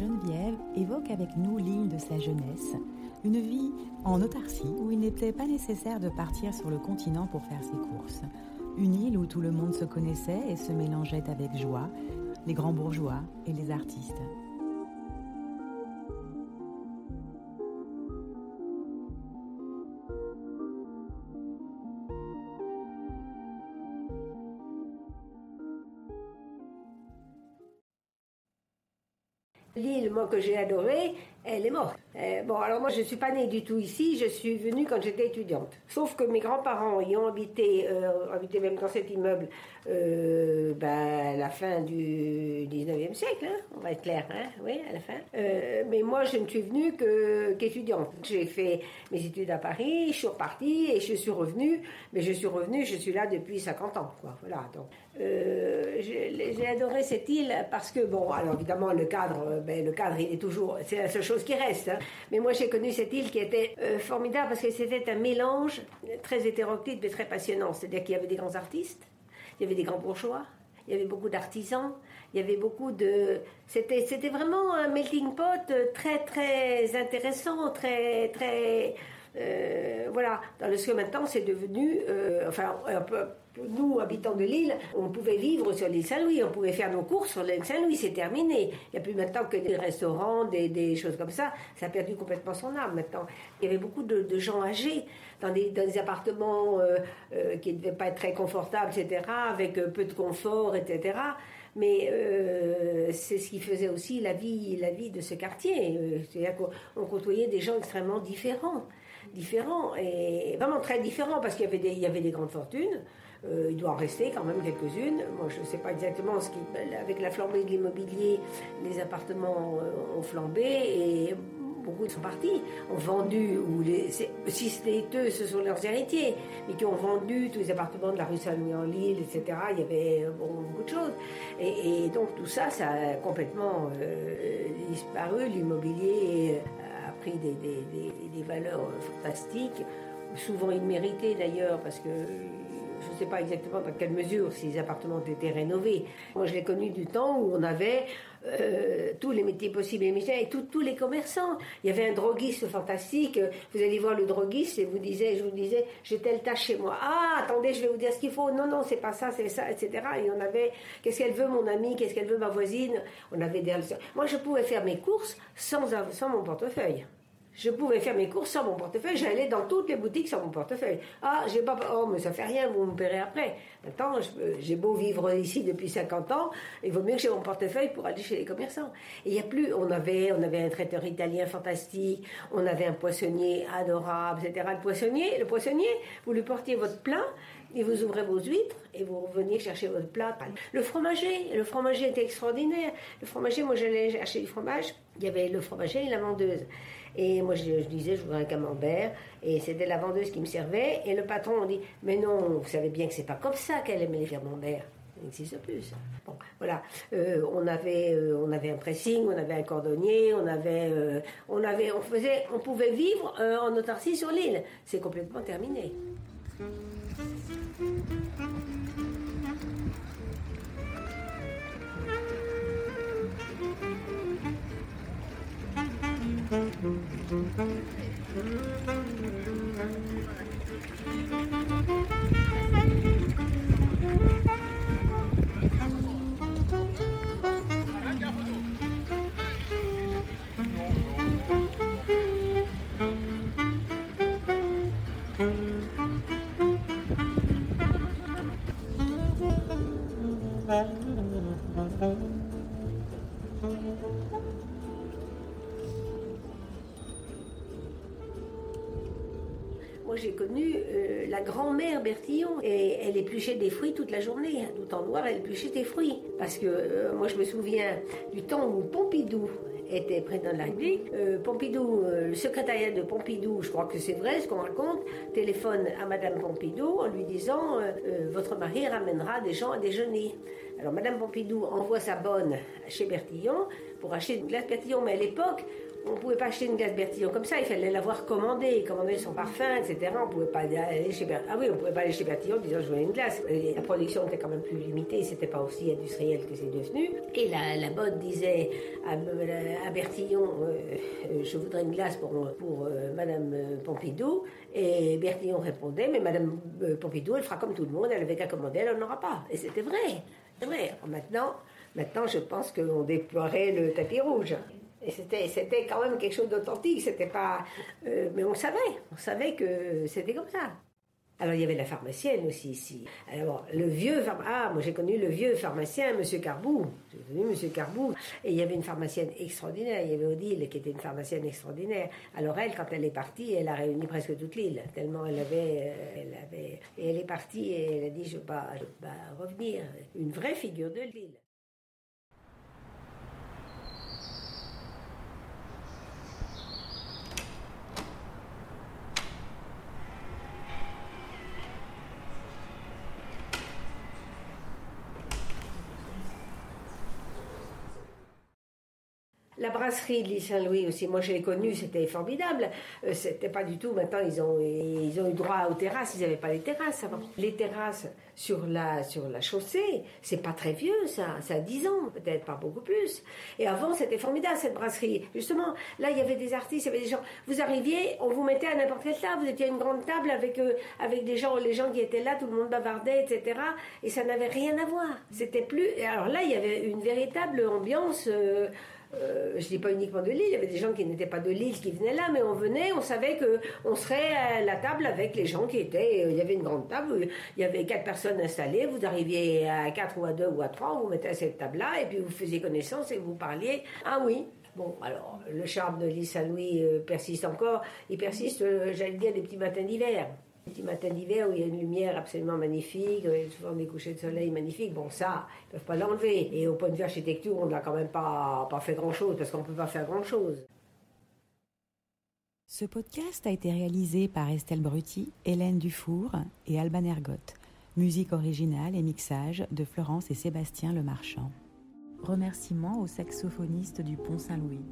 Geneviève évoque avec nous l'île de sa jeunesse, une vie en autarcie où il n'était pas nécessaire de partir sur le continent pour faire ses courses. Une île où tout le monde se connaissait et se mélangeait avec joie, les grands bourgeois et les artistes. L'île, moi, que j'ai adorée, elle est morte. Euh, bon, alors moi, je ne suis pas née du tout ici, je suis venue quand j'étais étudiante. Sauf que mes grands-parents y ont habité, euh, habité même dans cet immeuble, euh, ben, à la fin du 19e siècle, hein, on va être clair, hein, oui, à la fin. Euh, mais moi, je ne suis venue qu'étudiante. J'ai fait mes études à Paris, je suis repartie et je suis revenue, mais je suis revenue, je suis là depuis 50 ans, quoi, voilà. Donc, j'ai adoré cette île parce que, bon, alors évidemment, le cadre, ben, le cadre, il est toujours, c'est la seule chose qui reste. Hein. Mais moi, j'ai connu cette île qui était euh, formidable parce que c'était un mélange très hétéroclite mais très passionnant. C'est-à-dire qu'il y avait des grands artistes, il y avait des grands bourgeois, il y avait beaucoup d'artisans, il y avait beaucoup de. C'était, c'était vraiment un melting pot très, très intéressant, très, très. Euh, voilà, dans ce que maintenant c'est devenu, euh, enfin, un peu, nous, habitants de l'île, on pouvait vivre sur l'île Saint-Louis, on pouvait faire nos courses sur l'île Saint-Louis, c'est terminé. Il n'y a plus maintenant que des restaurants, des, des, choses comme ça. Ça a perdu complètement son âme maintenant. Il y avait beaucoup de, gens âgés dans des, dans des appartements euh, euh, qui ne devaient pas être très confortables, etc., avec peu de confort, etc. Mais euh, c'est ce qui faisait aussi la vie, la vie de ce quartier. C'est-à-dire qu'on côtoyait des gens extrêmement différents différents et vraiment très différents parce qu'il y avait des, il y avait des grandes fortunes. Euh, il doit en rester quand même quelques-unes. Moi, je ne sais pas exactement ce qui, avec la flambée de l'immobilier, les appartements euh, ont flambé et beaucoup sont partis, ont vendu, ou les, si c'était eux, ce sont leurs héritiers, mais qui ont vendu tous les appartements de la rue Saint-Louis en Lille, etc. Il y avait beaucoup de choses. Et, donc tout ça, ça a complètement euh, disparu. L'immobilier a pris des, des, valeurs fantastiques, souvent imméritées d'ailleurs, parce que je ne sais pas exactement dans quelle mesure ces appartements ont été rénovés. Moi, je l'ai connu du temps où on avait euh, tous les métiers possibles et métiers et tous les commerçants. Il y avait un droguiste fantastique. Vous allez voir le droguiste et vous disait, je vous disais, j'ai telle tâche chez moi. Ah, attendez, je vais vous dire ce qu'il faut. Non, non, c'est pas ça, c'est ça, etc. Et on avait, qu'est-ce qu'elle veut, mon amie, qu'est-ce qu'elle veut, ma voisine? On avait des... Moi, je pouvais faire mes courses sans, sans mon portefeuille. Je pouvais faire mes courses sans mon portefeuille. J'allais dans toutes les boutiques sans mon portefeuille. Ah, j'ai pas. Oh, mais ça fait rien, vous me paierez après. Maintenant, j'ai beau vivre ici depuis 50 ans, il vaut mieux que j'ai mon portefeuille pour aller chez les commerçants. Et il y a plus. On avait, on avait un traiteur italien fantastique, on avait un poissonnier adorable, etc. Le poissonnier, le poissonnier, vous lui portiez votre plein, et vous ouvrez vos huîtres et vous reveniez chercher votre plat. Le fromager, le fromager était extraordinaire. Le fromager, moi j'allais acheter du fromage, il y avait le fromager et la vendeuse. Et moi je, disais, je voudrais un camembert, et c'était la vendeuse qui me servait, et le patron on dit, mais non, vous savez bien que c'est pas comme ça qu'elle aimait les camemberts. N'existe plus. Ça. Bon, voilà. Euh, on avait, euh, on avait un pressing, on avait un cordonnier, on avait, euh, on avait, on faisait, on pouvait vivre en autarcie sur l'île. C'est complètement terminé. Thank you. Moi, j'ai connu euh, la grand-mère Bertillon et elle épluchait des fruits toute la journée. Tout en noir, elle épluchait des fruits. Parce que euh, moi, je me souviens du temps où Pompidou était président de la République. Euh, Pompidou, le secrétariat de Pompidou, je crois que c'est vrai ce qu'on raconte, téléphone à Madame Pompidou en lui disant Votre mari ramènera des gens à déjeuner. Alors Madame Pompidou envoie sa bonne chez Bertillon pour acheter une glace Bertillon. Mais à l'époque, On ne pouvait pas acheter une glace Bertillon comme ça, il fallait l'avoir commandée, commander son parfum, etc. On pouvait pas aller chez. Ah oui, on pouvait pas aller chez Bertillon en disant je voulais une glace. la production était quand même plus limitée, c'était pas aussi industriel que c'est devenu. Et la, la bonne disait à, Bertillon euh, je voudrais une glace pour, pour euh, Madame Pompidou. Et Bertillon répondait mais Madame Pompidou, elle fera comme tout le monde, elle avait qu'à commander, elle n'en aura pas. Et c'était vrai. vrai. Maintenant, maintenant, je pense qu'on déploierait le tapis rouge. Et c'était, quand même quelque chose d'authentique, c'était pas. Euh, mais on savait, on savait que c'était comme ça. Alors il y avait la pharmacienne aussi ici. Alors le vieux ah moi j'ai connu le vieux pharmacien Monsieur Carbou. J'ai connu Monsieur Carbou et il y avait une pharmacienne extraordinaire. Il y avait Odile qui était une pharmacienne extraordinaire. Alors elle quand elle est partie, elle a réuni presque toute l'île tellement elle avait, euh, elle avait et elle est partie et elle a dit je veux pas, je veux pas revenir. Une vraie figure de l'île. La brasserie de l'île Saint-Louis aussi, moi je l'ai connue, c'était formidable. Euh, c'était pas du tout, maintenant ils ont, ils ont eu droit aux terrasses, ils n'avaient pas les terrasses avant. Les terrasses sur la, sur la chaussée, c'est pas très vieux ça, ça a 10 ans, peut-être pas beaucoup plus. Et avant c'était formidable cette brasserie. Justement, là il y avait des artistes, il y avait des gens. Vous arriviez, on vous mettait à n'importe quelle table, vous étiez à une grande table avec, euh, avec des gens, les gens qui étaient là, tout le monde bavardait, etc. Et ça n'avait rien à voir. C'était plus. Alors là il y avait une véritable ambiance. Euh, euh, je dis pas uniquement de Lille, il y avait des gens qui n'étaient pas de Lille qui venaient là, mais on venait, on savait que on serait à la table avec les gens qui étaient. Euh, il y avait une grande table, il y avait quatre personnes installées, vous arriviez à quatre ou à deux ou à trois, vous mettait à cette table-là, et puis vous faisiez connaissance et vous parliez. Ah oui, Bon, alors, le charme de l'île Saint-Louis euh, persiste encore. Il persiste, j'allais dire, des petits matins d'hiver petit matin d'hiver où il y a une lumière absolument magnifique, a souvent des couchers de soleil magnifiques. Bon, ça, ils ne peuvent pas l'enlever. Et au point de vue architecture, on n'a quand même pas, pas fait grand-chose, parce qu'on peut pas faire grand-chose. Ce podcast a été réalisé par Estelle Brutti, Hélène Dufour et Alban Ergot. Musique originale et mixage de Florence et Sébastien Lemarchand. Remerciements au saxophoniste du Pont Saint-Louis.